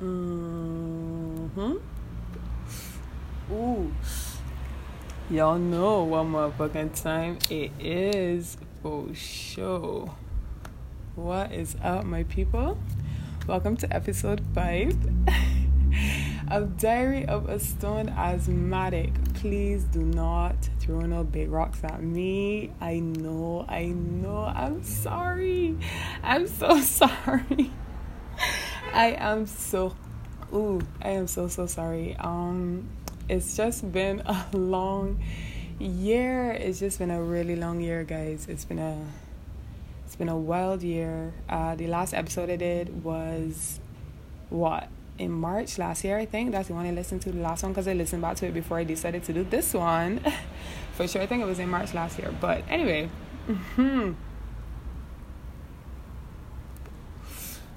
Mm-hmm. Ooh. Y'all know what motherfucking time it is for sure. What is up, my people? Welcome to episode 5 of Diary of a Stone Asthmatic. Please do not throw no big rocks at me. I know, I know. I'm sorry. I'm so sorry. I am so ooh, I am so so sorry. Um it's just been a long year. It's just been a really long year, guys. It's been a it's been a wild year. Uh the last episode I did was what? In March last year, I think. That's the one I listened to the last one because I listened back to it before I decided to do this one. For sure, I think it was in March last year. But anyway, hmm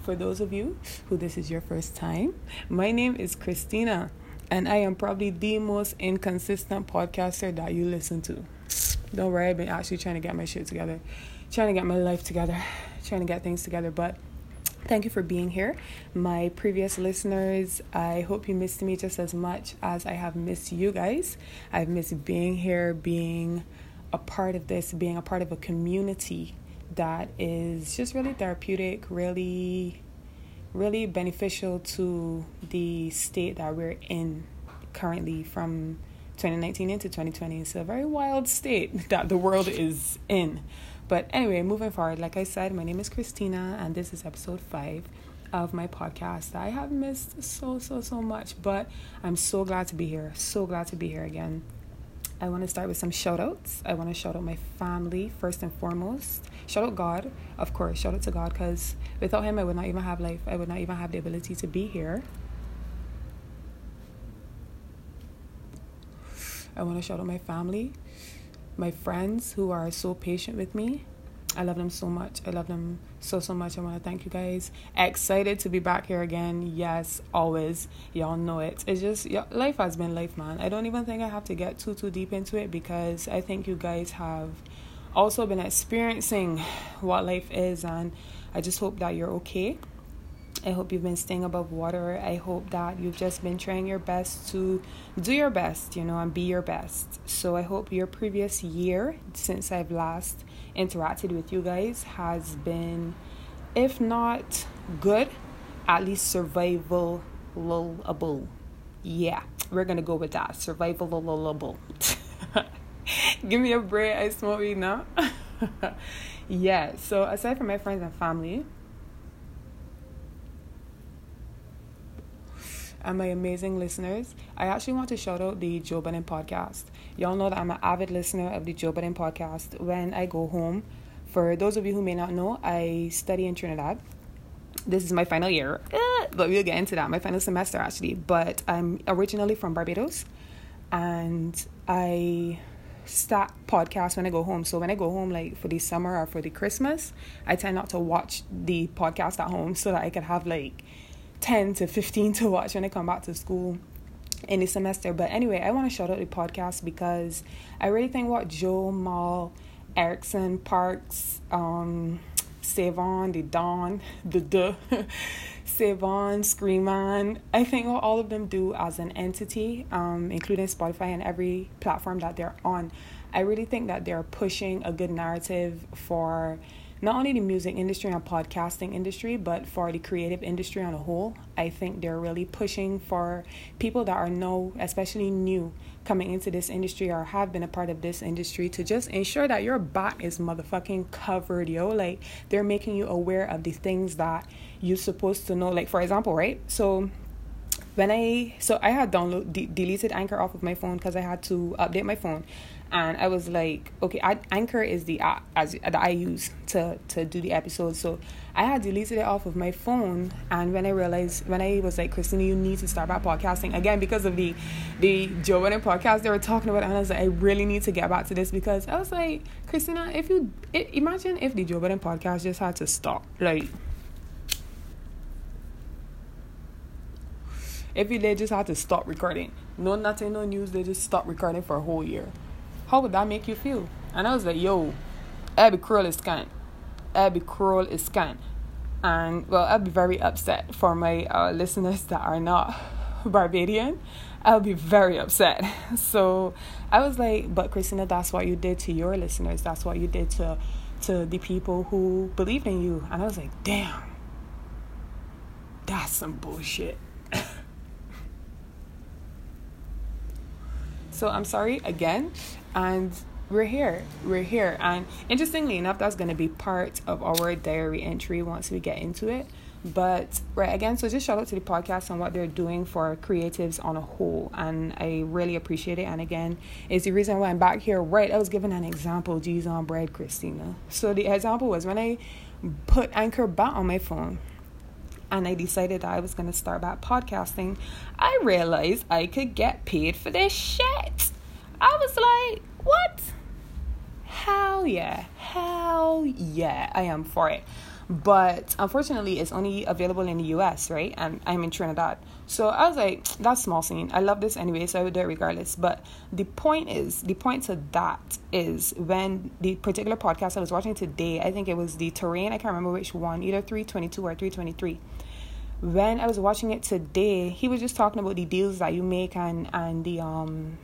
For those of you who this is your first time, my name is Christina, and I am probably the most inconsistent podcaster that you listen to. Don't worry, I've been actually trying to get my shit together, trying to get my life together, trying to get things together, but thank you for being here. My previous listeners, I hope you missed me just as much as I have missed you guys. I've missed being here, being a part of this, being a part of a community that is just really therapeutic, really, really beneficial to the state that we're in currently from 2019 into 2020. It's a very wild state that the world is in. But anyway, moving forward, like I said, my name is Christina, and this is episode five of my podcast. I have missed so, so, so much, but I'm so glad to be here. So glad to be here again. I want to start with some shout outs. I want to shout out my family first and foremost. Shout out God, of course. Shout out to God because without Him, I would not even have life. I would not even have the ability to be here. I want to shout out my family, my friends who are so patient with me. I love them so much. I love them so, so much. I want to thank you guys. Excited to be back here again. Yes, always. Y'all know it. It's just, yeah, life has been life, man. I don't even think I have to get too, too deep into it because I think you guys have also been experiencing what life is. And I just hope that you're okay. I hope you've been staying above water. I hope that you've just been trying your best to do your best, you know, and be your best. So I hope your previous year, since I've last interacted with you guys, has been, if not good, at least survivable. Yeah, we're gonna go with that. Survivable. Give me a break. I smoke weed now. yeah. So aside from my friends and family, and my amazing listeners. I actually want to shout out the Joe Budden podcast. Y'all know that I'm an avid listener of the Joe Budden podcast. When I go home, for those of you who may not know, I study in Trinidad. This is my final year, eh, but we'll get into that. My final semester, actually. But I'm originally from Barbados, and I start podcasts when I go home. So when I go home, like for the summer or for the Christmas, I tend not to watch the podcast at home so that I can have like 10 to 15 to watch when I come back to school in the semester. But anyway, I want to shout out the podcast because I really think what Joe, Mal, Erickson, Parks, um, Savon, the Don, the the Savon, Screaman, I think what all of them do as an entity, um, including Spotify and every platform that they're on, I really think that they're pushing a good narrative for not only the music industry and podcasting industry, but for the creative industry on a whole. I think they're really pushing for people that are no, especially new, coming into this industry or have been a part of this industry to just ensure that your back is motherfucking covered, yo. Like they're making you aware of the things that you're supposed to know. Like for example, right? So when I so I had download de- deleted Anchor off of my phone because I had to update my phone and I was like, okay, I, Anchor is the app as that I use to to do the episode. So I had deleted it off of my phone, and when I realized, when I was like, Christina, you need to start back podcasting again because of the the Joe Budden podcast they were talking about, and I was like, I really need to get back to this because I was like, Christina, if you it, imagine if the Joe Budden podcast just had to stop, like. If they just had to stop recording, no nothing, no news, they just stop recording for a whole year how would that make you feel? And I was like, yo, Abby Kroll is scan. Abby Kroll is scan. And well, I'll be very upset for my uh, listeners that are not Barbadian. I'll be very upset. So I was like, but Christina, that's what you did to your listeners. That's what you did to to the people who believed in you. And I was like, damn, that's some bullshit. So I'm sorry again. And we're here. We're here. And interestingly enough, that's going to be part of our diary entry once we get into it. But right again, so just shout out to the podcast and what they're doing for creatives on a whole, and I really appreciate it. And again, it's the reason why I'm back here. Right, I was given an example. G's on bread, Christina. So the example was when I put Anchor back on my phone, and I decided I was gonna start back podcasting. I realized I could get paid for this shit. I was like, what? Hell yeah, hell yeah, I am for it but unfortunately it's only available in the US, right? And I'm in Trinidad. So I was like, that's small scene. I love this anyway, so I would do it regardless. But the point is, the point to that is when the particular podcast I was watching today, I think it was the terrain, I can't remember which one, either 322 or 323 when I was watching it today, he was just talking about the deals that you make and and the um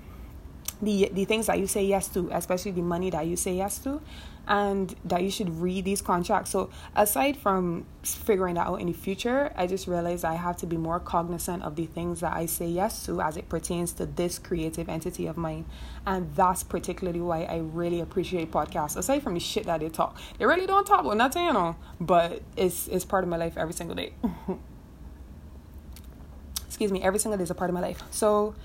the the things that you say yes to, especially the money that you say yes to, and that you should read these contracts. So aside from figuring that out in the future, I just realized I have to be more cognizant of the things that I say yes to as it pertains to this creative entity of mine. And that's particularly why I really appreciate podcasts. Aside from the shit that they talk. They really don't talk about nothing, you know. But it's it's part of my life every single day. Excuse me, every single day is a part of my life. So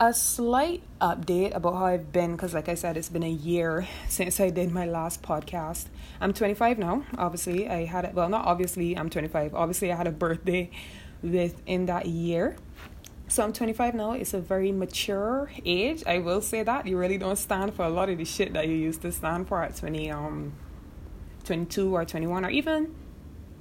a slight update about how I've been because, like I said, it's been a year since I did my last podcast. I'm 25 now. Obviously, I had it. Well, not obviously, I'm 25. Obviously, I had a birthday within that year. So I'm 25 now. It's a very mature age. I will say that you really don't stand for a lot of the shit that you used to stand for at 20, um, 22 or 21 or even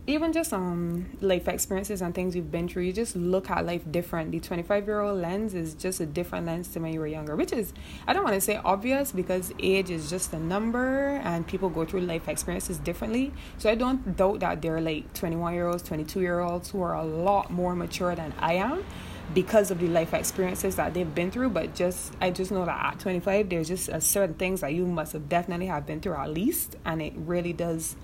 even just um life experiences and things you've been through, you just look at life different. The 25 year old lens is just a different lens to when you were younger, which is, I don't want to say obvious because age is just a number and people go through life experiences differently. So I don't doubt that there are like 21 year olds, 22 year olds who are a lot more mature than I am because of the life experiences that they've been through but just i just know that at 25 there's just a certain things that you must have definitely have been through at least and it really does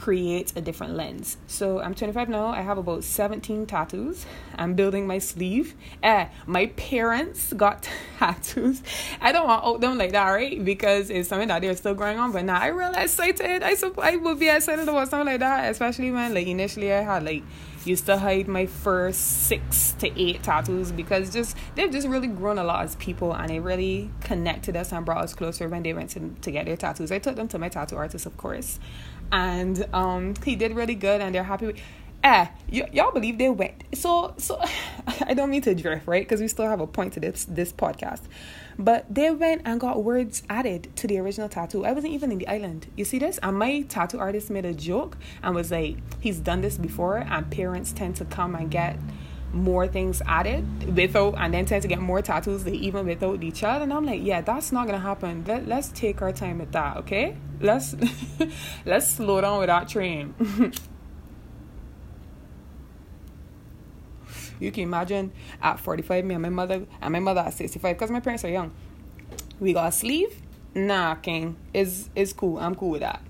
create a different lens. So I'm 25 now. I have about 17 tattoos. I'm building my sleeve. Eh, my parents got tattoos. I don't want to out them like that, right? Because it's something that they're still growing on. But now I real excited. I sup- I would be excited about something like that, especially when like initially I had like used to hide my first six to eight tattoos because just they've just really grown a lot as people and it really connected us and brought us closer when they went to, to get their tattoos. I took them to my tattoo artist, of course, and um, he did really good and they're happy with eh, y- y'all believe they went. So, so I don't mean to drift, right? Because we still have a point to this this podcast. But they went and got words added to the original tattoo. I wasn't even in the island. You see this? And my tattoo artist made a joke and was like, he's done this before, and parents tend to come and get more things added without and then tend to get more tattoos they even without each other and i'm like yeah that's not gonna happen Let, let's take our time with that okay let's let's slow down with that train You can imagine at 45, me and my mother, and my mother at 65, because my parents are young. We got a sleeve? Nah, King. Is is cool. I'm cool with that.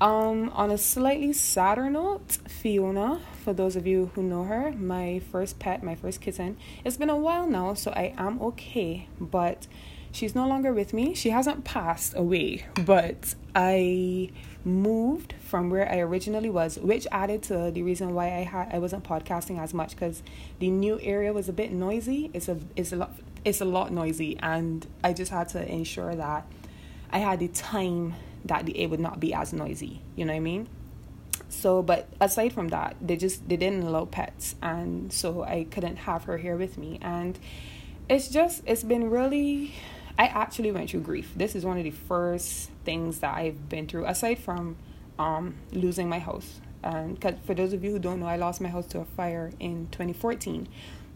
Um, on a slightly sadder note, Fiona, for those of you who know her, my first pet, my first kitten, it's been a while now, so I am okay, but she's no longer with me. She hasn't passed away, but I moved from where I originally was, which added to the reason why I had I wasn't podcasting as much because the new area was a bit noisy. It's a it's a lot it's a lot noisy, and I just had to ensure that I had the time that the, it would not be as noisy. You know what I mean? So, but aside from that, they just they didn't allow pets, and so I couldn't have her here with me, and it's just it's been really I actually went through grief. This is one of the first things that I've been through, aside from um, losing my house. And for those of you who don't know, I lost my house to a fire in 2014.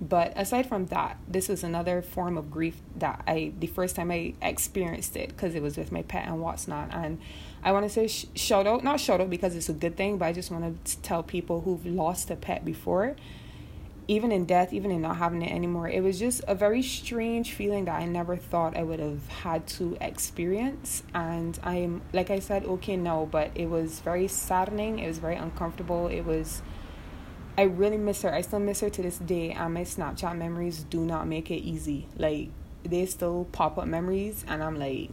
But aside from that, this was another form of grief that I, the first time I experienced it, because it was with my pet and what's not. And I want to say sh- shout out, not shout out because it's a good thing, but I just want to tell people who've lost a pet before even in death, even in not having it anymore, it was just a very strange feeling that I never thought I would have had to experience. And I'm, like I said, okay now, but it was very saddening. It was very uncomfortable. It was, I really miss her. I still miss her to this day. And my Snapchat memories do not make it easy. Like, they still pop up memories. And I'm like,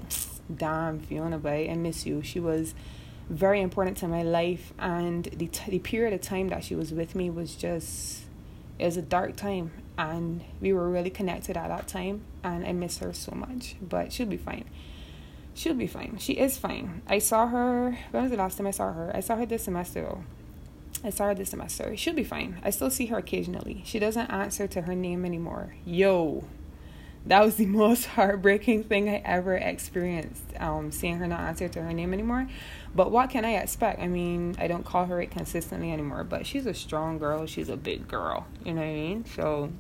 damn, Fiona, but I miss you. She was very important to my life. And the, t- the period of time that she was with me was just it was a dark time and we were really connected at that time and I miss her so much. But she'll be fine. She'll be fine. She is fine. I saw her when was the last time I saw her? I saw her this semester though. I saw her this semester. She'll be fine. I still see her occasionally. She doesn't answer to her name anymore. Yo, that was the most heartbreaking thing I ever experienced. Um, seeing her not answer to her name anymore. But what can I expect? I mean, I don't call her it consistently anymore, but she's a strong girl. She's a big girl. You know what I mean? So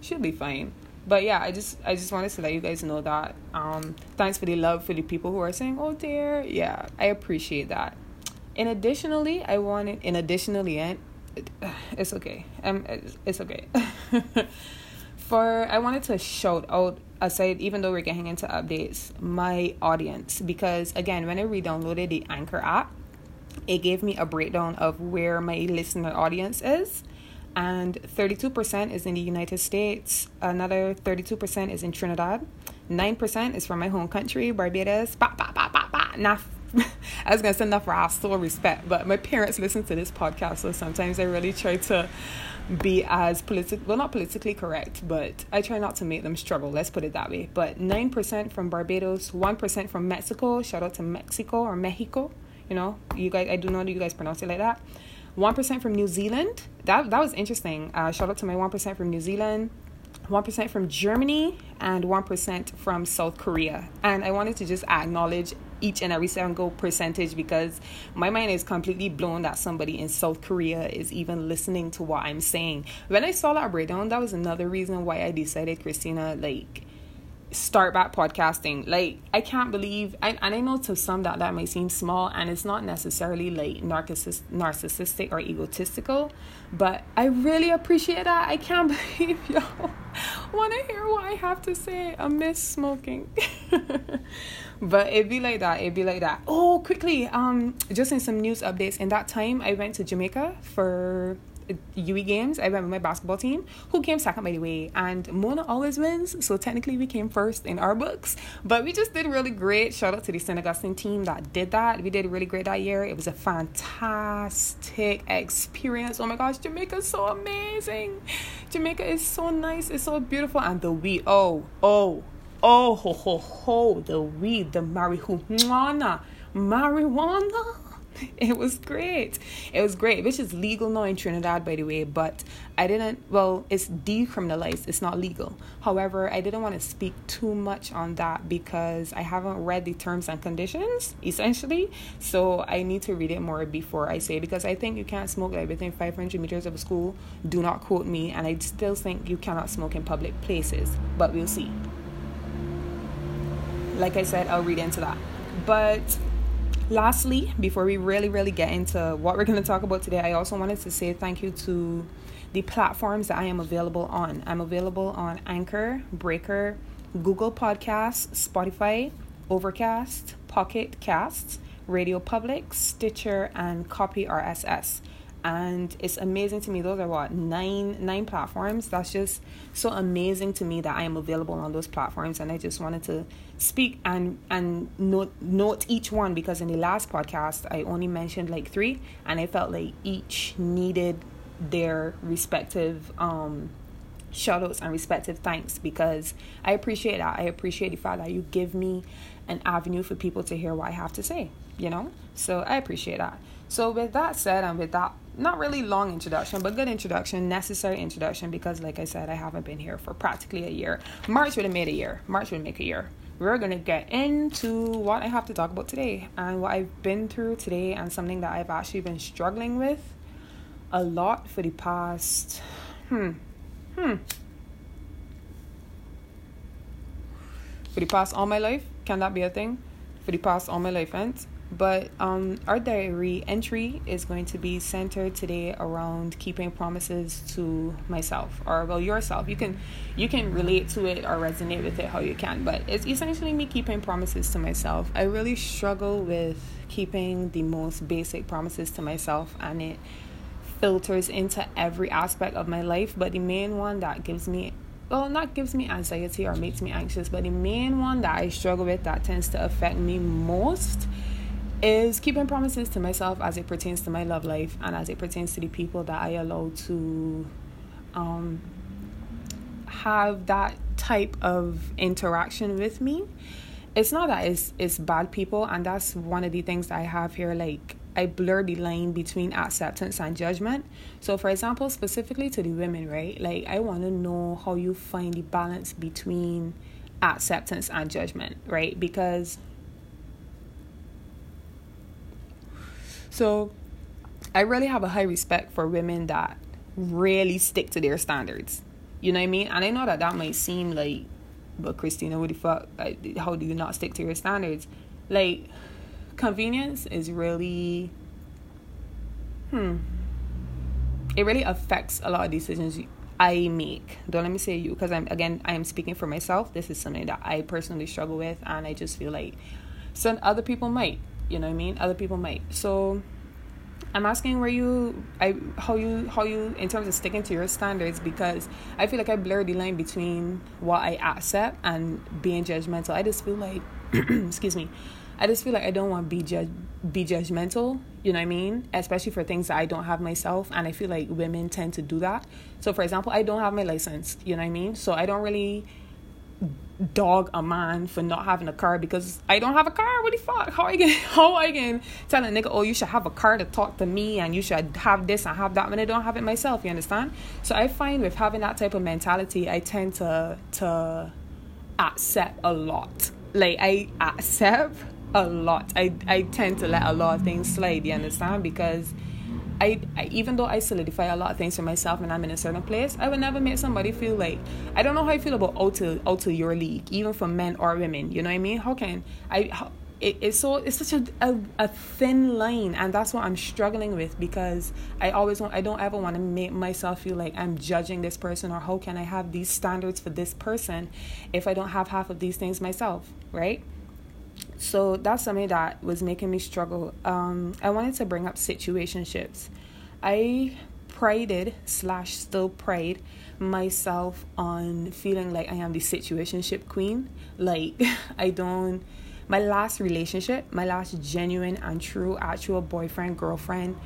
she'll be fine. But yeah, I just I just wanted to let you guys know that. Um, thanks for the love for the people who are saying, "Oh dear," yeah, I appreciate that. And additionally, I wanted, and additionally, and it's okay. Um, it's okay. For I wanted to shout out aside, even though we're getting into updates, my audience because again, when I re-downloaded the Anchor app, it gave me a breakdown of where my listener audience is. And 32% is in the United States, another 32% is in Trinidad, 9% is from my home country, Barbados. Bah, bah, bah, bah, bah. I was gonna say that for our still respect, but my parents listen to this podcast, so sometimes I really try to be as political well not politically correct, but I try not to make them struggle, let's put it that way. But nine percent from Barbados, one percent from Mexico, shout out to Mexico or Mexico, you know, you guys I do know that you guys pronounce it like that. One percent from New Zealand. That that was interesting. Uh, shout out to my one percent from New Zealand. 1% from Germany and 1% from South Korea. And I wanted to just acknowledge each and every single percentage because my mind is completely blown that somebody in South Korea is even listening to what I'm saying. When I saw that breakdown, that was another reason why I decided, Christina, like, start back podcasting. Like, I can't believe, and, and I know to some that that may seem small, and it's not necessarily like narcissist, narcissistic or egotistical, but I really appreciate that. I can't believe y'all want to hear what I have to say. I miss smoking. but it'd be like that. It'd be like that. Oh, quickly, um, just in some news updates. In that time, I went to Jamaica for UWI games. I with my basketball team, who came second by the way, and Mona always wins, so technically we came first in our books. But we just did really great. Shout out to the St. Augustine team that did that. We did really great that year. It was a fantastic experience. Oh my gosh, Jamaica's so amazing. Jamaica is so nice. It's so beautiful, and the we oh oh oh ho ho ho the weed the marijuana marijuana it was great. It was great, which is legal now in Trinidad, by the way. But I didn't, well, it's decriminalized, it's not legal. However, I didn't want to speak too much on that because I haven't read the terms and conditions, essentially. So I need to read it more before I say, because I think you can't smoke like within 500 meters of a school. Do not quote me. And I still think you cannot smoke in public places, but we'll see. Like I said, I'll read into that. But lastly, before we really, really get into what we're going to talk about today, I also wanted to say thank you to the platforms that I am available on. I'm available on Anchor, Breaker, Google Podcasts, Spotify, Overcast, Pocket Casts, Radio Public, Stitcher, and Copy RSS and it's amazing to me those are what nine nine platforms? That's just so amazing to me that i am available on those platforms and i just wanted to speak and and note note each one because in the last podcast i only mentioned like three and i felt like each needed their respective um shout outs and respective thanks because i appreciate that. I appreciate the fact that you give me an avenue for people to hear what i have to say you know so i appreciate that so with that said and with that not really long introduction, but good introduction, necessary introduction because, like I said, I haven't been here for practically a year. March would have made a year. March would make a year. we're gonna get into what I have to talk about today and what I've been through today and something that I've actually been struggling with a lot for the past hmm hmm for the past all my life. Can that be a thing? For the past all my life, ends. But um, our diary entry is going to be centered today around keeping promises to myself or well yourself. You can you can relate to it or resonate with it how you can, but it's essentially me keeping promises to myself. I really struggle with keeping the most basic promises to myself, and it filters into every aspect of my life. But the main one that gives me well, not gives me anxiety or makes me anxious, but the main one that I struggle with that tends to affect me most is keeping promises to myself as it pertains to my love life and as it pertains to the people that I allow to um, have that type of interaction with me. It's not that it's, it's bad people, and that's one of the things that I have here. Like, I blur the line between acceptance and judgment. So, for example, specifically to the women, right? Like, I want to know how you find the balance between acceptance and judgment, right? Because So I really have a high respect for women that really stick to their standards. You know what I mean? And I know that that might seem like, but Christina, what the fuck? How do you not stick to your standards? Like, convenience is really, hmm, it really affects a lot of decisions I make. Don't let me say you, because I'm again, I am speaking for myself. This is something that I personally struggle with, and I just feel like some other people might. You know what I mean? Other people might. So I'm asking where you I how you how you in terms of sticking to your standards because I feel like I blur the line between what I accept and being judgmental. I just feel like excuse me. I just feel like I don't want to be be judgmental, you know what I mean? Especially for things that I don't have myself and I feel like women tend to do that. So for example, I don't have my license, you know what I mean? So I don't really dog a man for not having a car because I don't have a car. What the fuck? How I can how I can tell a nigga, oh, you should have a car to talk to me and you should have this and have that when I don't have it myself, you understand? So I find with having that type of mentality, I tend to to accept a lot. Like I accept a lot. I I tend to let a lot of things slide, you understand? Because I, I, even though I solidify a lot of things for myself and I'm in a certain place, I would never make somebody feel like I don't know how I feel about out to out to your league, even for men or women. You know what I mean? How can I? How, it, it's so it's such a, a, a thin line, and that's what I'm struggling with because I always want I don't ever want to make myself feel like I'm judging this person or how can I have these standards for this person if I don't have half of these things myself, right? So that's something that was making me struggle. Um, I wanted to bring up situationships. I prided slash still pride myself on feeling like I am the situationship queen. Like I don't. My last relationship, my last genuine and true actual boyfriend girlfriend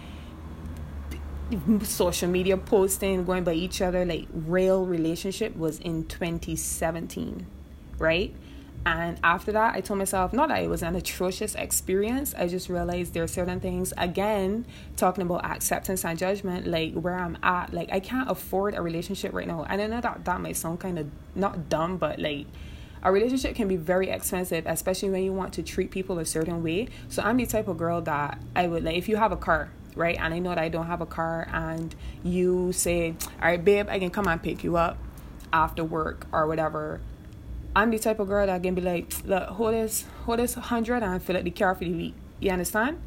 social media posting going by each other like real relationship was in 2017 right and after that, I told myself, not that it was an atrocious experience. I just realized there are certain things, again, talking about acceptance and judgment, like where I'm at. Like, I can't afford a relationship right now. And I know that that might sound kind of not dumb, but like, a relationship can be very expensive, especially when you want to treat people a certain way. So, I'm the type of girl that I would like, if you have a car, right, and I know that I don't have a car, and you say, All right, babe, I can come and pick you up after work or whatever I'm the type of girl that can be like, look, hold this, hold this hundred and fill up the car for the week. You understand?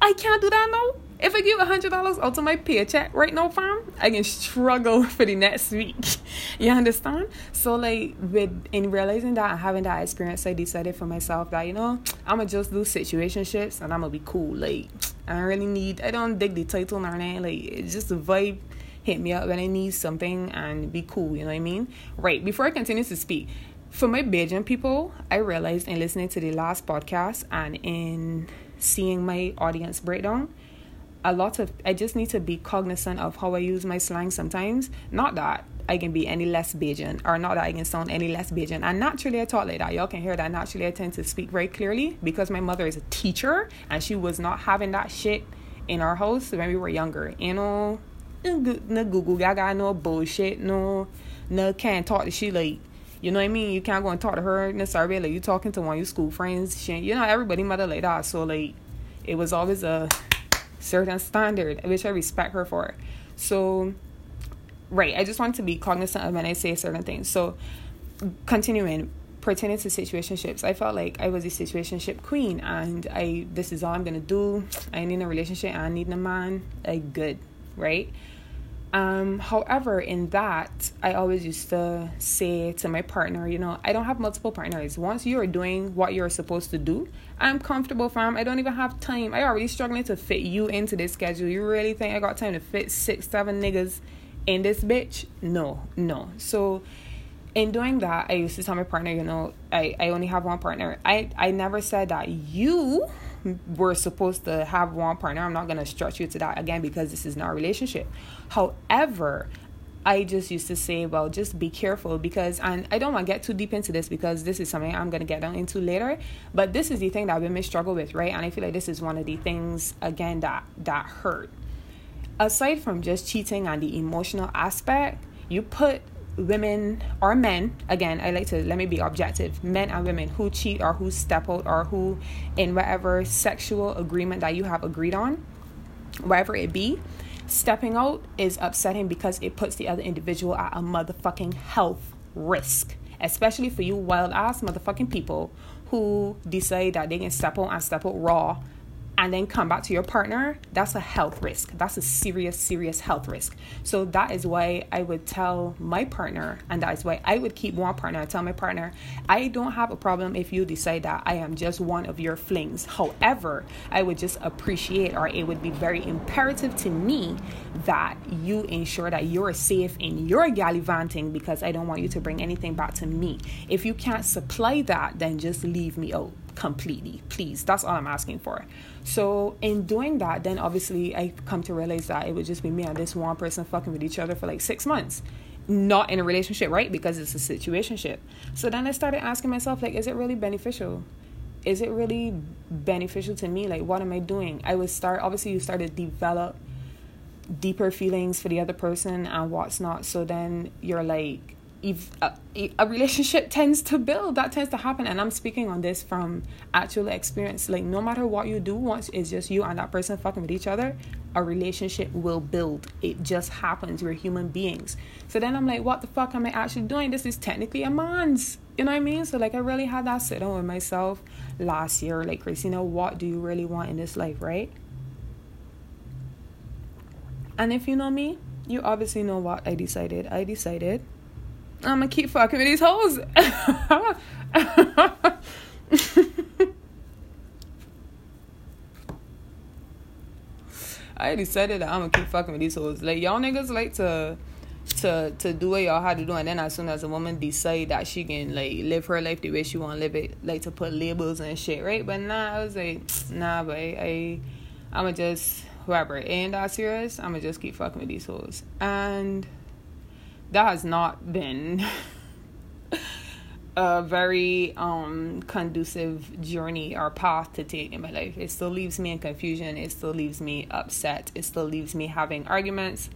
I can't do that now. If I give a hundred dollars out of my paycheck right now, fam, I can struggle for the next week. you understand? So like with in realizing that and having that experience, I decided for myself that you know I'm gonna just do situationships and I'm gonna be cool. Like I don't really need, I don't dig the title or anything. Like it's just a vibe. Hit me up when I need something and be cool. You know what I mean? Right. Before I continue to speak, for my Bajan people, I realized in listening to the last podcast and in seeing my audience breakdown, a lot of I just need to be cognizant of how I use my slang sometimes. Not that I can be any less Bajan or not that I can sound any less Bajan. And naturally I talk like that. Y'all can hear that naturally I tend to speak very clearly because my mother is a teacher and she was not having that shit in our house when we were younger. You know, no Google Gaga, no bullshit, no no can't talk to she like You know what I mean? You can't go and talk to her necessarily like you talking to one of your school friends. She, you know, everybody mother like that. So like, it was always a certain standard, which I respect her for. So, right, I just want to be cognizant of when I say certain things. So, continuing pertaining to situationships, I felt like I was a situationship queen, and I this is all I'm gonna do. I need a relationship. I need a man. Like good, right? Um, however, in that, I always used to say to my partner, you know, I don't have multiple partners. Once you are doing what you're supposed to do, I'm comfortable, fam. I don't even have time. I already struggling to fit you into this schedule. You really think I got time to fit six, seven niggas in this bitch? No, no. So in doing that, I used to tell my partner, you know, I, I only have one partner. I, I never said that you were supposed to have one partner. I'm not going to stretch you to that again because this is not a relationship. However, I just used to say, well, just be careful because, and I don't want to get too deep into this because this is something I'm going to get down into later. But this is the thing that women struggle with, right? And I feel like this is one of the things, again, that, that hurt. Aside from just cheating and the emotional aspect, you put women or men again i like to let me be objective. Men and women who cheat or who step out or who in whatever sexual agreement that you have agreed on whatever it be stepping out is upsetting because it puts the other individual at a motherfucking health risk. Especially for you wild ass motherfucking people who decide that they can step out and step out raw and then come back to your partner, that's a health risk. That's a serious, serious health risk. So that is why I would tell my partner, and that is why I would keep one partner. I tell my partner, I don't have a problem if you decide that I am just one of your flings. However, I would just appreciate, or it would be very imperative to me that you ensure that you're safe in your gallivanting because I don't want you to bring anything back to me. If you can't supply that, then just leave me out completely, please. That's all I'm asking for. So in doing that, then obviously I come to realize that it would just be me and this one person fucking with each other for like six months. Not in a relationship, right? Because it's a situationship. So then I started asking myself, like, is it really beneficial? Is it really beneficial to me? Like, what am I doing? I would start, obviously, you start to develop deeper feelings for the other person and what's not. So then you're like, if a, uh, a, relationship tends to build that tends to happen. And i'm speaking on this from actual experience. Like no matter what you do once it's just you and that person fucking with each other a relationship will build. It just happens. We're human beings. So then i'm like what the fuck am i actually doing? This is technically a man's. You know what i mean? So like i really had that sit down with myself last year. Like christina what do you really want in this life right? And if you know me you obviously know what i decided. I decided I'm gonna keep fucking with these hoes. I decided that I'm gonna keep fucking with these hoes. Like y'all niggas like to to to do what y'all had to do and then as soon as a woman decide that she can like live her life the way she wanna live it, like to put labels and shit, right? But nah, I was like, nah, but I, I I'ma just whoever ain't that serious, I'ma just keep fucking with these hoes. And that has not been a very um conducive journey or path to take in my life. It still leaves me in confusion. It still leaves me upset. It still leaves me having arguments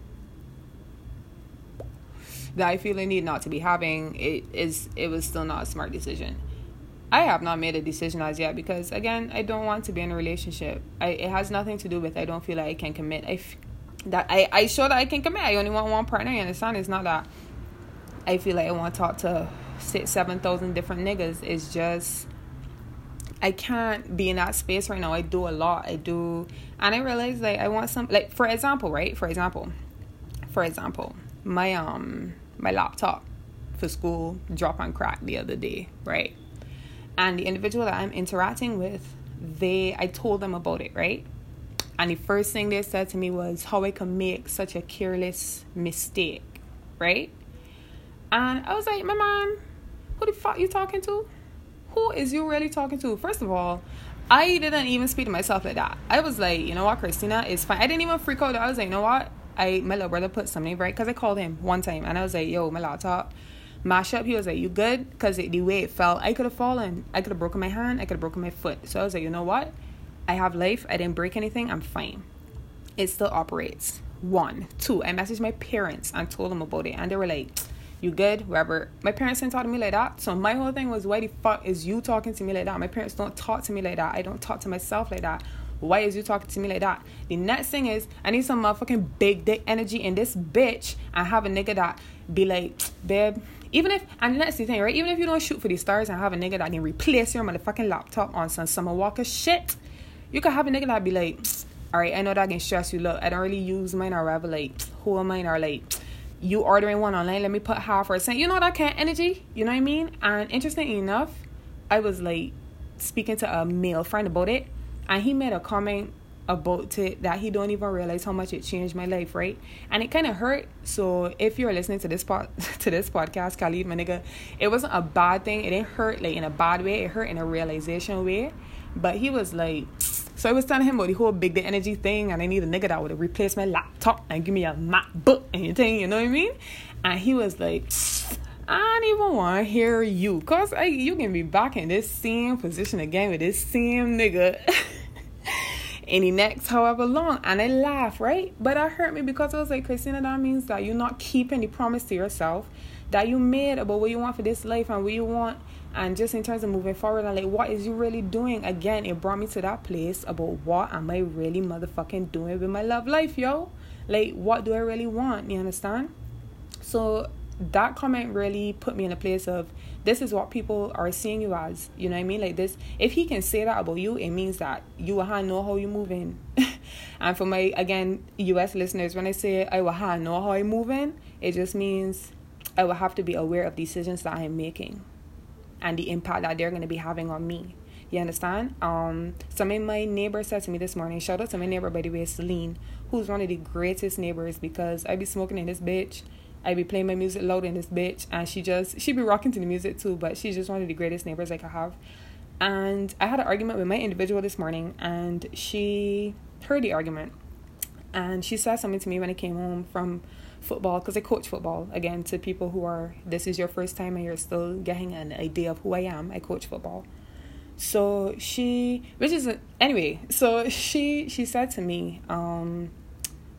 that I feel I need not to be having. It is it was still not a smart decision. I have not made a decision as yet because again, I don't want to be in a relationship. I it has nothing to do with I don't feel like I can commit. I f- that I, I show that I can commit. I only want one partner. You understand? It's not that I feel like I want to talk to six, seven thousand different niggas. It's just I can't be in that space right now. I do a lot. I do, and I realize like I want some like for example, right? For example, for example, my um my laptop for school drop on crack the other day, right? And the individual that I'm interacting with, they I told them about it, right? And the first thing they said to me was how I could make such a careless mistake, right? And I was like, my mom, who the fuck you talking to? Who is you really talking to? First of all, I didn't even speak to myself like that. I was like, you know what, Christina, it's fine. I didn't even freak out. I was like, you know what? I my little brother put something right because I called him one time and I was like, yo, my laptop mash up. He was like, you good? Because the way it felt, I could have fallen. I could have broken my hand. I could have broken my foot. So I was like, you know what? I have life. I didn't break anything. I'm fine. It still operates. One. Two, I messaged my parents and told them about it. And they were like, You good? Whatever. My parents didn't talk to me like that. So my whole thing was, why the fuck is you talking to me like that? My parents don't talk to me like that. I don't talk to myself like that. Why is you talking to me like that? The next thing is, I need some motherfucking big dick energy in this bitch and have a nigga that be like, babe, even if, and that's the thing, right? Even if you don't shoot for the stars and have a nigga that can replace your motherfucking laptop on some Summer Walker shit, you could have a nigga that be like, all right, I know that can stress you. Look, I don't really use mine or whatever. Like, who am mine or like, you ordering one online, let me put half or a cent. You know that kind of energy? You know what I mean? And interesting enough, I was like speaking to a male friend about it, and he made a comment about it that he don't even realize how much it changed my life, right? And it kind of hurt. So if you're listening to this pod to this podcast, Khalid, my nigga, it wasn't a bad thing. It didn't hurt like in a bad way. It hurt in a realization way. But he was like, so I was telling him oh, about the whole big the energy thing, and I need a nigga that would replace my laptop and give me a MacBook and thing. You know what I mean? And he was like. I don't even want to hear you. Cause you can be back in this same position again with this same nigga. any next however long and I laugh, right? But that hurt me because I was like, Christina, that means that you're not keeping the promise to yourself that you made about what you want for this life and what you want and just in terms of moving forward and like what is you really doing again it brought me to that place about what am i really motherfucking doing with my love life yo like what do i really want you understand so that comment really put me in a place of this is what people are seeing you as. You know what I mean? Like this, if he can say that about you, it means that you will know how you moving. and for my again US listeners, when I say I will know how I moving, it just means I will have to be aware of decisions that I am making and the impact that they're gonna be having on me. You understand? Um, some of my neighbors said to me this morning, shout out to my neighbor by the way, Celine, who's one of the greatest neighbors because I be smoking in this bitch I be playing my music loud in this bitch, and she just she be rocking to the music too. But she's just one of the greatest neighbors I could have. And I had an argument with my individual this morning, and she heard the argument, and she said something to me when I came home from football because I coach football again to people who are this is your first time and you're still getting an idea of who I am. I coach football. So she, which is anyway, so she she said to me, um,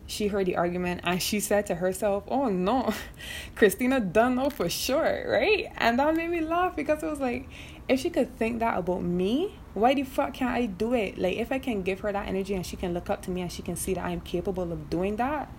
she heard the argument and she said to herself, Oh no, Christina done know for sure, right? And that made me laugh because it was like, if she could think that about me, why the fuck can't I do it? Like, if I can give her that energy and she can look up to me and she can see that I'm capable of doing that,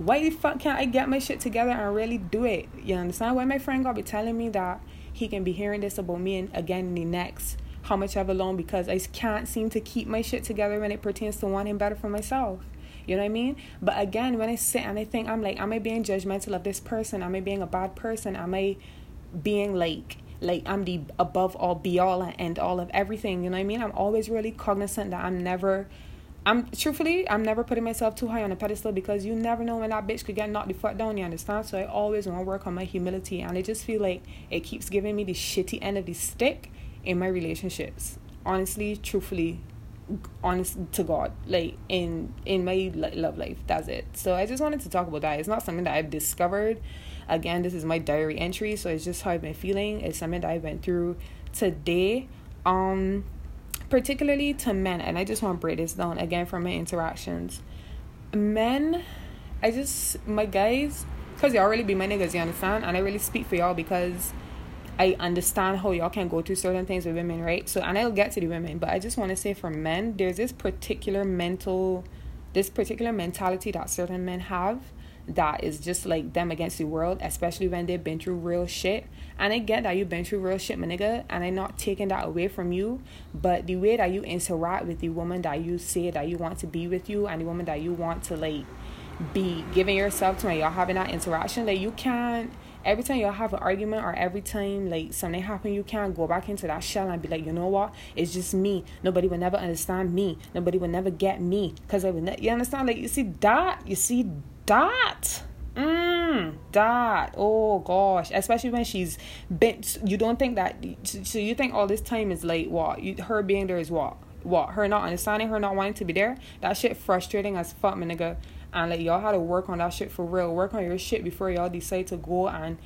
why the fuck can't I get my shit together and really do it? You understand? Why my friend got be telling me that he can be hearing this about me and again in the next how much I've alone because I can't seem to keep my shit together when it pertains to wanting better for myself. You know what I mean? But again, when I sit and I think, I'm like, am I being judgmental of this person? Am I being a bad person? Am I being like, like I'm the above all, be all, and all of everything? You know what I mean? I'm always really cognizant that I'm never. I'm truthfully, I'm never putting myself too high on a pedestal because you never know when that bitch could get knocked the fuck down. You understand? So I always want to work on my humility, and I just feel like it keeps giving me the shitty end of the stick in my relationships. Honestly, truthfully, honest to God, like in in my love life. That's it. So I just wanted to talk about that. It's not something that I've discovered. Again, this is my diary entry, so it's just how I've been feeling. It's something that I went through today. Um, particularly to men, and I just want to break this down again from my interactions. Men, I just my guys, cause y'all really be my niggas, you understand? And I really speak for y'all because I understand how y'all can go through certain things with women, right? So, and I'll get to the women, but I just want to say for men, there's this particular mental, this particular mentality that certain men have that is just like them against the world, especially when they've been through real shit. And I get that you've been through real shit, my nigga, and I'm not taking that away from you. But the way that you interact with the woman that you say that you want to be with you and the woman that you want to like be giving yourself to when y'all having that interaction, like you can't every time y'all have an argument or every time like something happen, you can't go back into that shell and be like, you know what? It's just me. Nobody will never understand me. Nobody will never get me because I would. Ne-. You understand? Like you see that. You see that. Mm, that. Oh gosh. Especially when she's been. You don't think that. So you think all this time is like what? You, her being there is what? What? Her not understanding. Her not wanting to be there. That shit frustrating as fuck, my nigga and like y'all had to work on that shit for real. Work on your shit before y'all decide to go and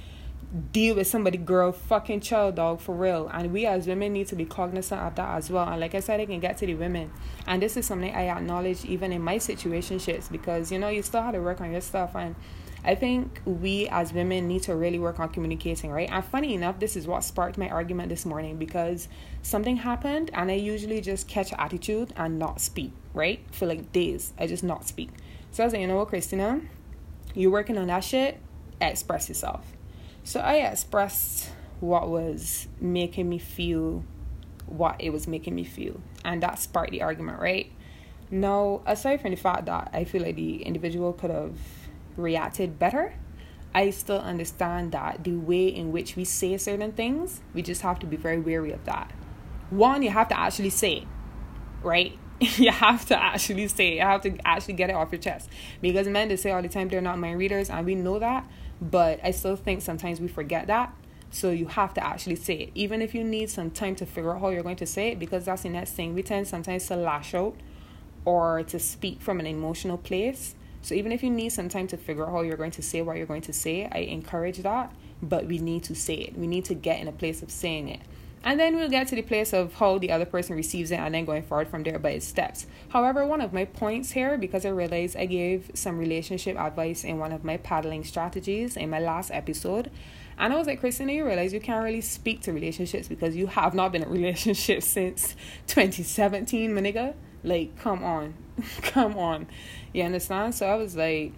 deal with somebody girl fucking child dog for real and we as women need to be cognizant of that as well and like i said i can get to the women and this is something i acknowledge even in my situation shits because you know you still have to work on your stuff and I think we as women need to really work on communicating, right? And funny enough, this is what sparked my argument this morning because something happened and I usually just catch attitude and not speak, right? For like days, I just not speak. So I was like, you know what, Christina, you're working on that shit, express yourself. So I expressed what was making me feel what it was making me feel. And that sparked the argument, right? Now, aside from the fact that I feel like the individual could have reacted better, I still understand that the way in which we say certain things, we just have to be very wary of that. One, you have to actually say it, right? you have to actually say it. You have to actually get it off your chest. Because men, they say all the time they're not mind readers, and we know that. But I still think sometimes we forget that. So you have to actually say it. Even if you need some time to figure out how you're going to say it, because that's the next thing. We tend sometimes to lash out or to speak from an emotional place. So even if you need some time to figure out how you're going to say what you're going to say, I encourage that. But we need to say it. We need to get in a place of saying it. And then we'll get to the place of how the other person receives it and then going forward from there by its steps. However, one of my points here, because I realized I gave some relationship advice in one of my paddling strategies in my last episode. And I was like, Christina, you realize you can't really speak to relationships because you have not been in a relationship since 2017, my nigga. Like, come on. come on. You understand? So I was like,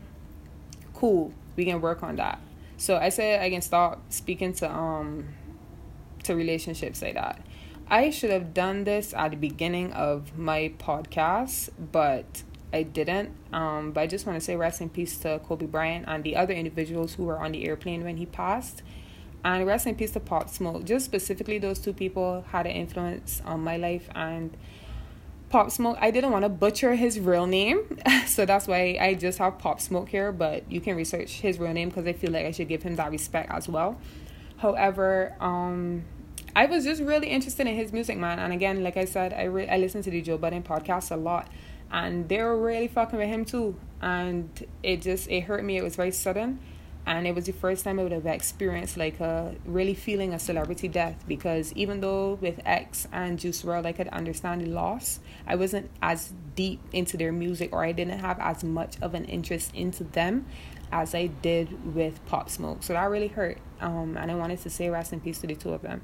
cool, we can work on that. So I said I can start speaking to um to relationships like that. I should have done this at the beginning of my podcast, but I didn't. Um, but I just want to say rest in peace to Kobe Bryant and the other individuals who were on the airplane when he passed. And rest in peace to Pop Smoke. Just specifically, those two people had an influence on my life. And Pop Smoke, I didn't want to butcher his real name. so that's why I just have Pop Smoke here. But you can research his real name because I feel like I should give him that respect as well. However, um, I was just really interested in his music, man. And again, like I said, I re- I listen to the Joe Budden podcast a lot, and they were really fucking with him too. And it just it hurt me. It was very sudden, and it was the first time I would have experienced like a really feeling a celebrity death. Because even though with X and Juice WRLD I could understand the loss, I wasn't as deep into their music, or I didn't have as much of an interest into them as I did with Pop Smoke. So that really hurt. Um, and I wanted to say rest in peace to the two of them.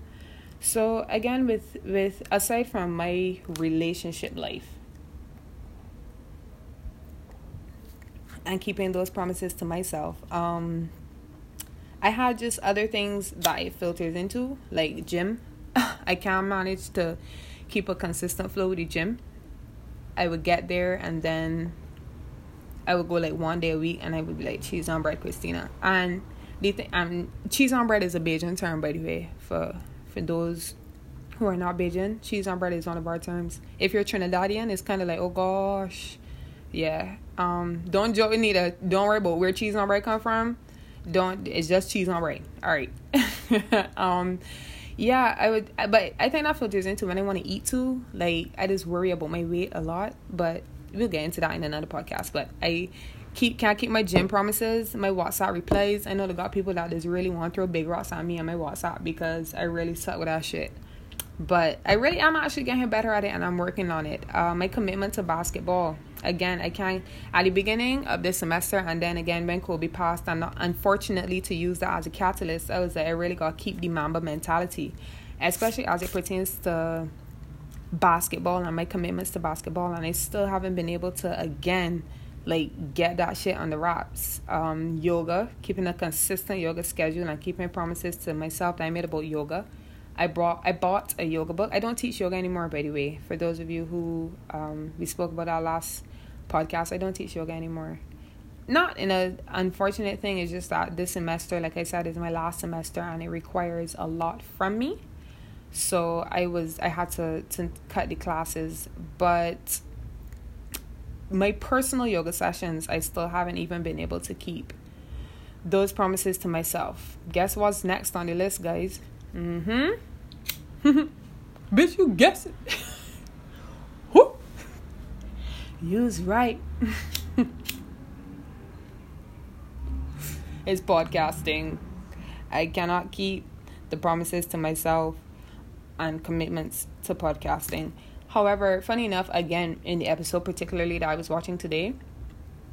So again, with with aside from my relationship life and keeping those promises to myself, um, I had just other things that it filters into, like gym. I can't manage to keep a consistent flow with the gym. I would get there and then I would go like one day a week and I would be like cheese on bread Christina. And the thing um cheese on bread is a Bajan term by the way for for those who are not Bajan, cheese on bread is one of our terms. If you're Trinidadian, it's kind of like, oh gosh, yeah. Um, don't joke, Anita. Don't worry about where cheese on bread come from. Don't. It's just cheese on bread. All right. um, yeah, I would, but I think that filters into when I want to eat too. Like I just worry about my weight a lot, but we'll get into that in another podcast. But I keep can I keep my gym promises, my WhatsApp replies. I know they got people that just really want to throw big rocks at me on my WhatsApp because I really suck with that shit. But I really am actually getting better at it and I'm working on it. Uh, my commitment to basketball. Again, I can't at the beginning of this semester and then again when Kobe passed and unfortunately to use that as a catalyst, I was like I really gotta keep the Mamba mentality. Especially as it pertains to basketball and my commitments to basketball and I still haven't been able to again like get that shit on the wraps. Um, yoga, keeping a consistent yoga schedule and keeping promises to myself that I made about yoga. I brought I bought a yoga book. I don't teach yoga anymore, by the way. For those of you who um, we spoke about our last podcast, I don't teach yoga anymore. Not in a unfortunate thing. It's just that this semester, like I said, is my last semester and it requires a lot from me. So I was I had to to cut the classes, but my personal yoga sessions, I still haven't even been able to keep those promises to myself. Guess what's next on the list, guys? Mm hmm. Bitch, you guess it. You's right. it's podcasting. I cannot keep the promises to myself and commitments to podcasting. However, funny enough, again, in the episode particularly that I was watching today,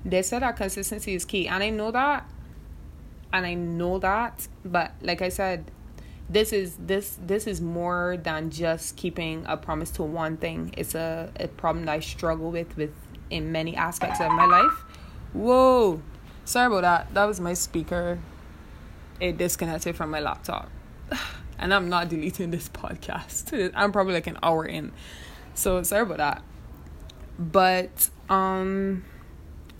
they said that consistency is key. And I know that and I know that. But like I said, this is this this is more than just keeping a promise to one thing. It's a, a problem that I struggle with with in many aspects of my life. Whoa. Sorry about that. That was my speaker. It disconnected from my laptop. And I'm not deleting this podcast. I'm probably like an hour in. So sorry about that. But um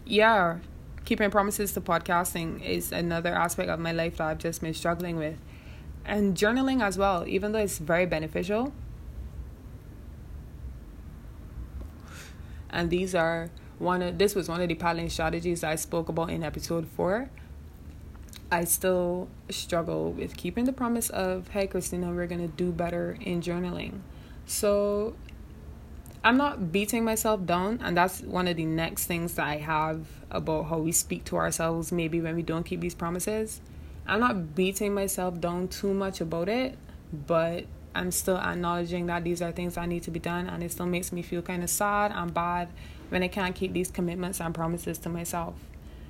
yeah, keeping promises to podcasting is another aspect of my life that I've just been struggling with and journaling as well, even though it's very beneficial. And these are one of this was one of the paddling strategies I spoke about in episode four. I still struggle with keeping the promise of, hey, Christina, we're going to do better in journaling. So I'm not beating myself down, and that's one of the next things that I have about how we speak to ourselves, maybe when we don't keep these promises. I'm not beating myself down too much about it, but I'm still acknowledging that these are things that need to be done, and it still makes me feel kind of sad and bad when I can't keep these commitments and promises to myself.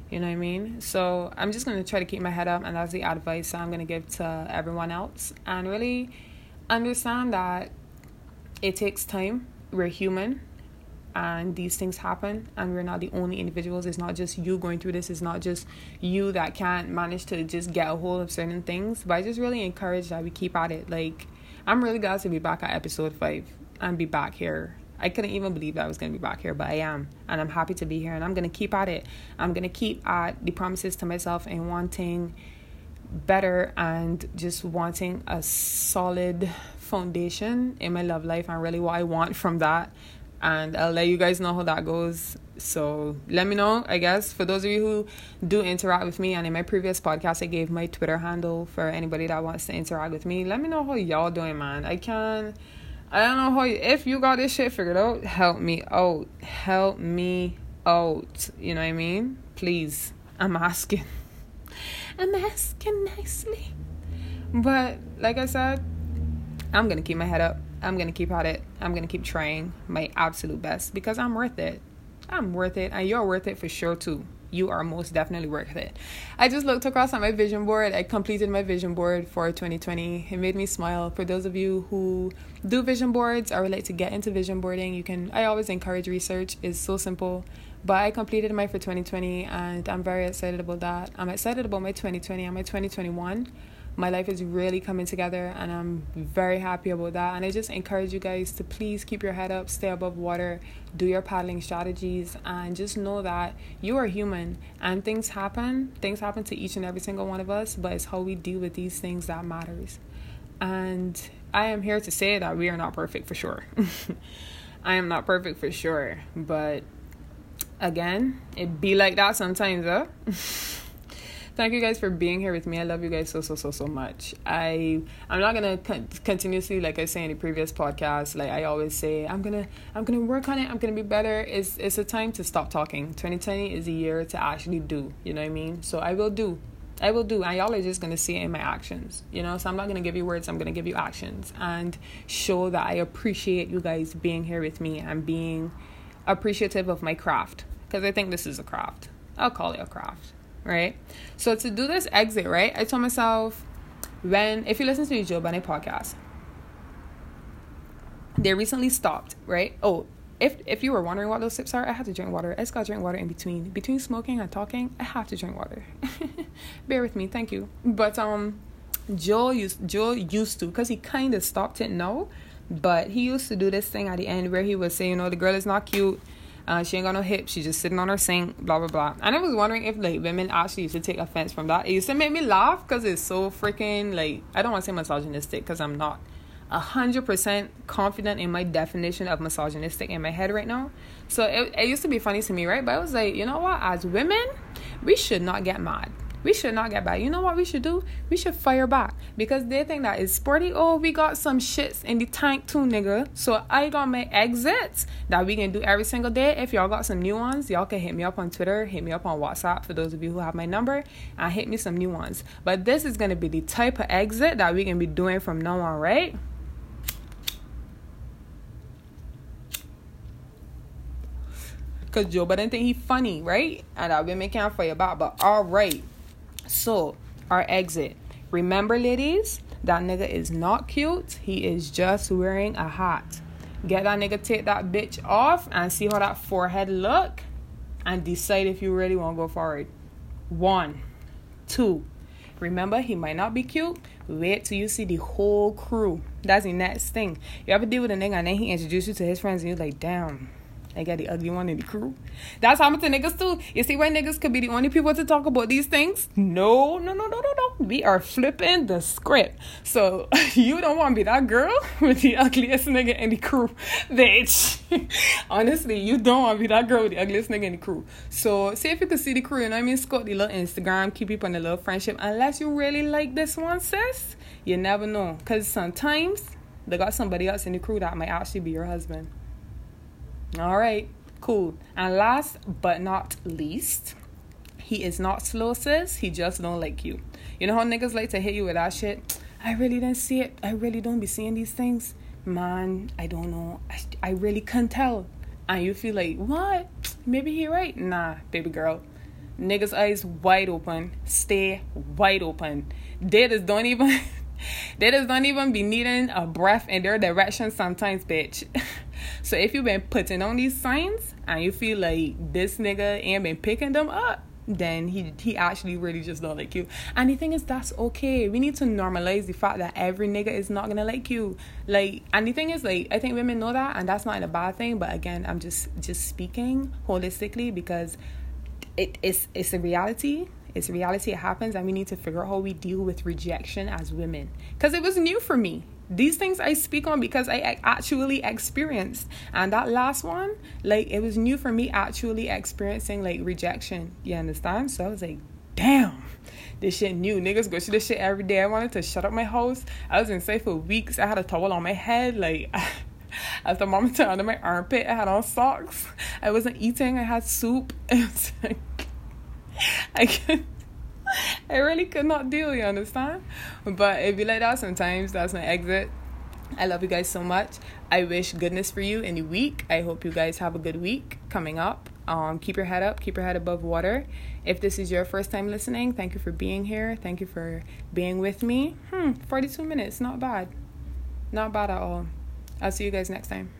You know what I mean? So I'm just gonna try to keep my head up, and that's the advice I'm gonna give to everyone else, and really understand that it takes time. We're human, and these things happen and we're not the only individuals. It's not just you going through this. It's not just you that can't manage to just get a hold of certain things. But i just really encourage that we keep at it. Like i'm really glad to be back at episode five and be back here. I couldn't even believe that i was going to be back here but i am. And i'm happy to be here and i'm going to keep at it. I'm going to keep at the promises to myself and wanting better and just wanting a solid foundation in my love life and really what I want from that and I'll let you guys know how that goes. So let me know, I guess, for those of you who do interact with me. And in my previous podcast, I gave my Twitter handle for anybody that wants to interact with me. Let me know how y'all doing, man. I can, I don't know how, you, if you got this shit figured out, help me out. Help me out. You know what I mean? Please. I'm asking. I'm asking nicely. But like I said, I'm going to keep my head up. I'm going to keep at it. I'm going to keep trying my absolute best because I'm worth it. I'm worth it, and you're worth it for sure too. You are most definitely worth it. I just looked across at my vision board. I completed my vision board for 2020. It made me smile. For those of you who do vision boards or would like to get into vision boarding, you can. I always encourage research. It's so simple. But I completed mine for 2020, and I'm very excited about that. I'm excited about my 2020 and my 2021 my life is really coming together and I'm very happy about that. And I just encourage you guys to please keep your head up, stay above water, do your paddling strategies, and just know that you are human and things happen. Things happen to each and every single one of us, but it's how we deal with these things that matters. And I am here to say that we are not perfect for sure. I am not perfect for sure, but again, it be like that sometimes, huh? thank you guys for being here with me. I love you guys so so so so much. I I'm not gonna con- continuously like I say in the previous podcast. Like I always say, I'm gonna I'm gonna work on it. I'm gonna be better. It's it's a time to stop talking. 2020 is a year to actually do. You know what I mean? So I will do. I will do. And y'all are just gonna see it in my actions. You know, so I'm not gonna give you words. I'm gonna give you actions and show that I appreciate you guys being here with me and being appreciative of my craft because I think this is a craft. I'll call it a craft right? So to do this exit, right, I told myself when if you listen to the Joe Budden podcast, they recently stopped, right? Oh, if if you were wondering what those sips are, I have to drink water. I just gotta drink water in between. Between smoking and talking, I have to drink water. Bear with me, thank you. But um Joe used Joe used to because he kind of stopped it now, but he used to do this thing at the end where he would say, you know, the girl is not cute uh, she ain't got no hips. She's just sitting on her sink, blah, blah, blah. And I was wondering if, like, women actually used to take offense from that. It used to make me laugh because it's so freaking, like, I don't want to say misogynistic because I'm not 100% confident in my definition of misogynistic in my head right now. So it, it used to be funny to me, right? But I was like, you know what? As women, we should not get mad we should not get back. You know what we should do? We should fire back because they think that it's sporty. Oh, we got some shits in the tank too, nigga. So I got my exits that we can do every single day. If y'all got some new ones, y'all can hit me up on Twitter, hit me up on WhatsApp for those of you who have my number, and hit me some new ones. But this is gonna be the type of exit that we can be doing from now on, right? Cause Joe Budden think he funny, right? And I've been making him fire back, but all right. So our exit. Remember, ladies, that nigga is not cute. He is just wearing a hat. Get that nigga take that bitch off and see how that forehead look and decide if you really want to go forward. One. Two. Remember, he might not be cute. Wait till you see the whole crew. That's the next thing. You ever deal with a nigga and then he introduce you to his friends and you're like, damn, I got the ugly one in the crew. That's how much the niggas do. You see why niggas could be the only people to talk about these things? No, no, no, no, no, no. We are flipping the script. So you don't want to be that girl with the ugliest nigga in the crew, bitch. Honestly, you don't want to be that girl with the ugliest nigga in the crew. So see if you can see the crew. You know what I mean? Scout the little Instagram, keep people in the little friendship. Unless you really like this one, sis, you never know. Cause sometimes they got somebody else in the crew that might actually be your husband. All right, cool. And last but not least, he is not slow, sis. He just don't like you. You know how niggas like to hit you with that shit? I really didn't see it. I really don't be seeing these things. Man, I don't know. I, I really can't tell. And you feel like, what? Maybe he right. Nah, baby girl. Niggas' eyes wide open. Stay wide open. Just don't even... they just don't even be needing a breath in their direction sometimes, bitch. So if you've been putting on these signs and you feel like this nigga ain't been picking them up, then he he actually really just don't like you. And the thing is that's okay. We need to normalize the fact that every nigga is not gonna like you. Like and the thing is like I think women know that and that's not a bad thing, but again I'm just just speaking holistically because it is it's a reality. It's reality, it happens, and we need to figure out how we deal with rejection as women. Because it was new for me these things I speak on because I actually experienced. And that last one, like it was new for me actually experiencing like rejection. You understand? So I was like, damn, this shit new. Niggas go through this shit every day. I wanted to shut up my house. I was inside for weeks. I had a towel on my head. Like as the monitor under my armpit, I had on socks. I wasn't eating. I had soup. I could I really could not deal, you understand? But it be like that sometimes. That's my exit. I love you guys so much. I wish goodness for you in the week. I hope you guys have a good week coming up. Um, keep your head up, keep your head above water. If this is your first time listening, thank you for being here. Thank you for being with me. Hmm, 42 minutes, not bad. Not bad at all. I'll see you guys next time.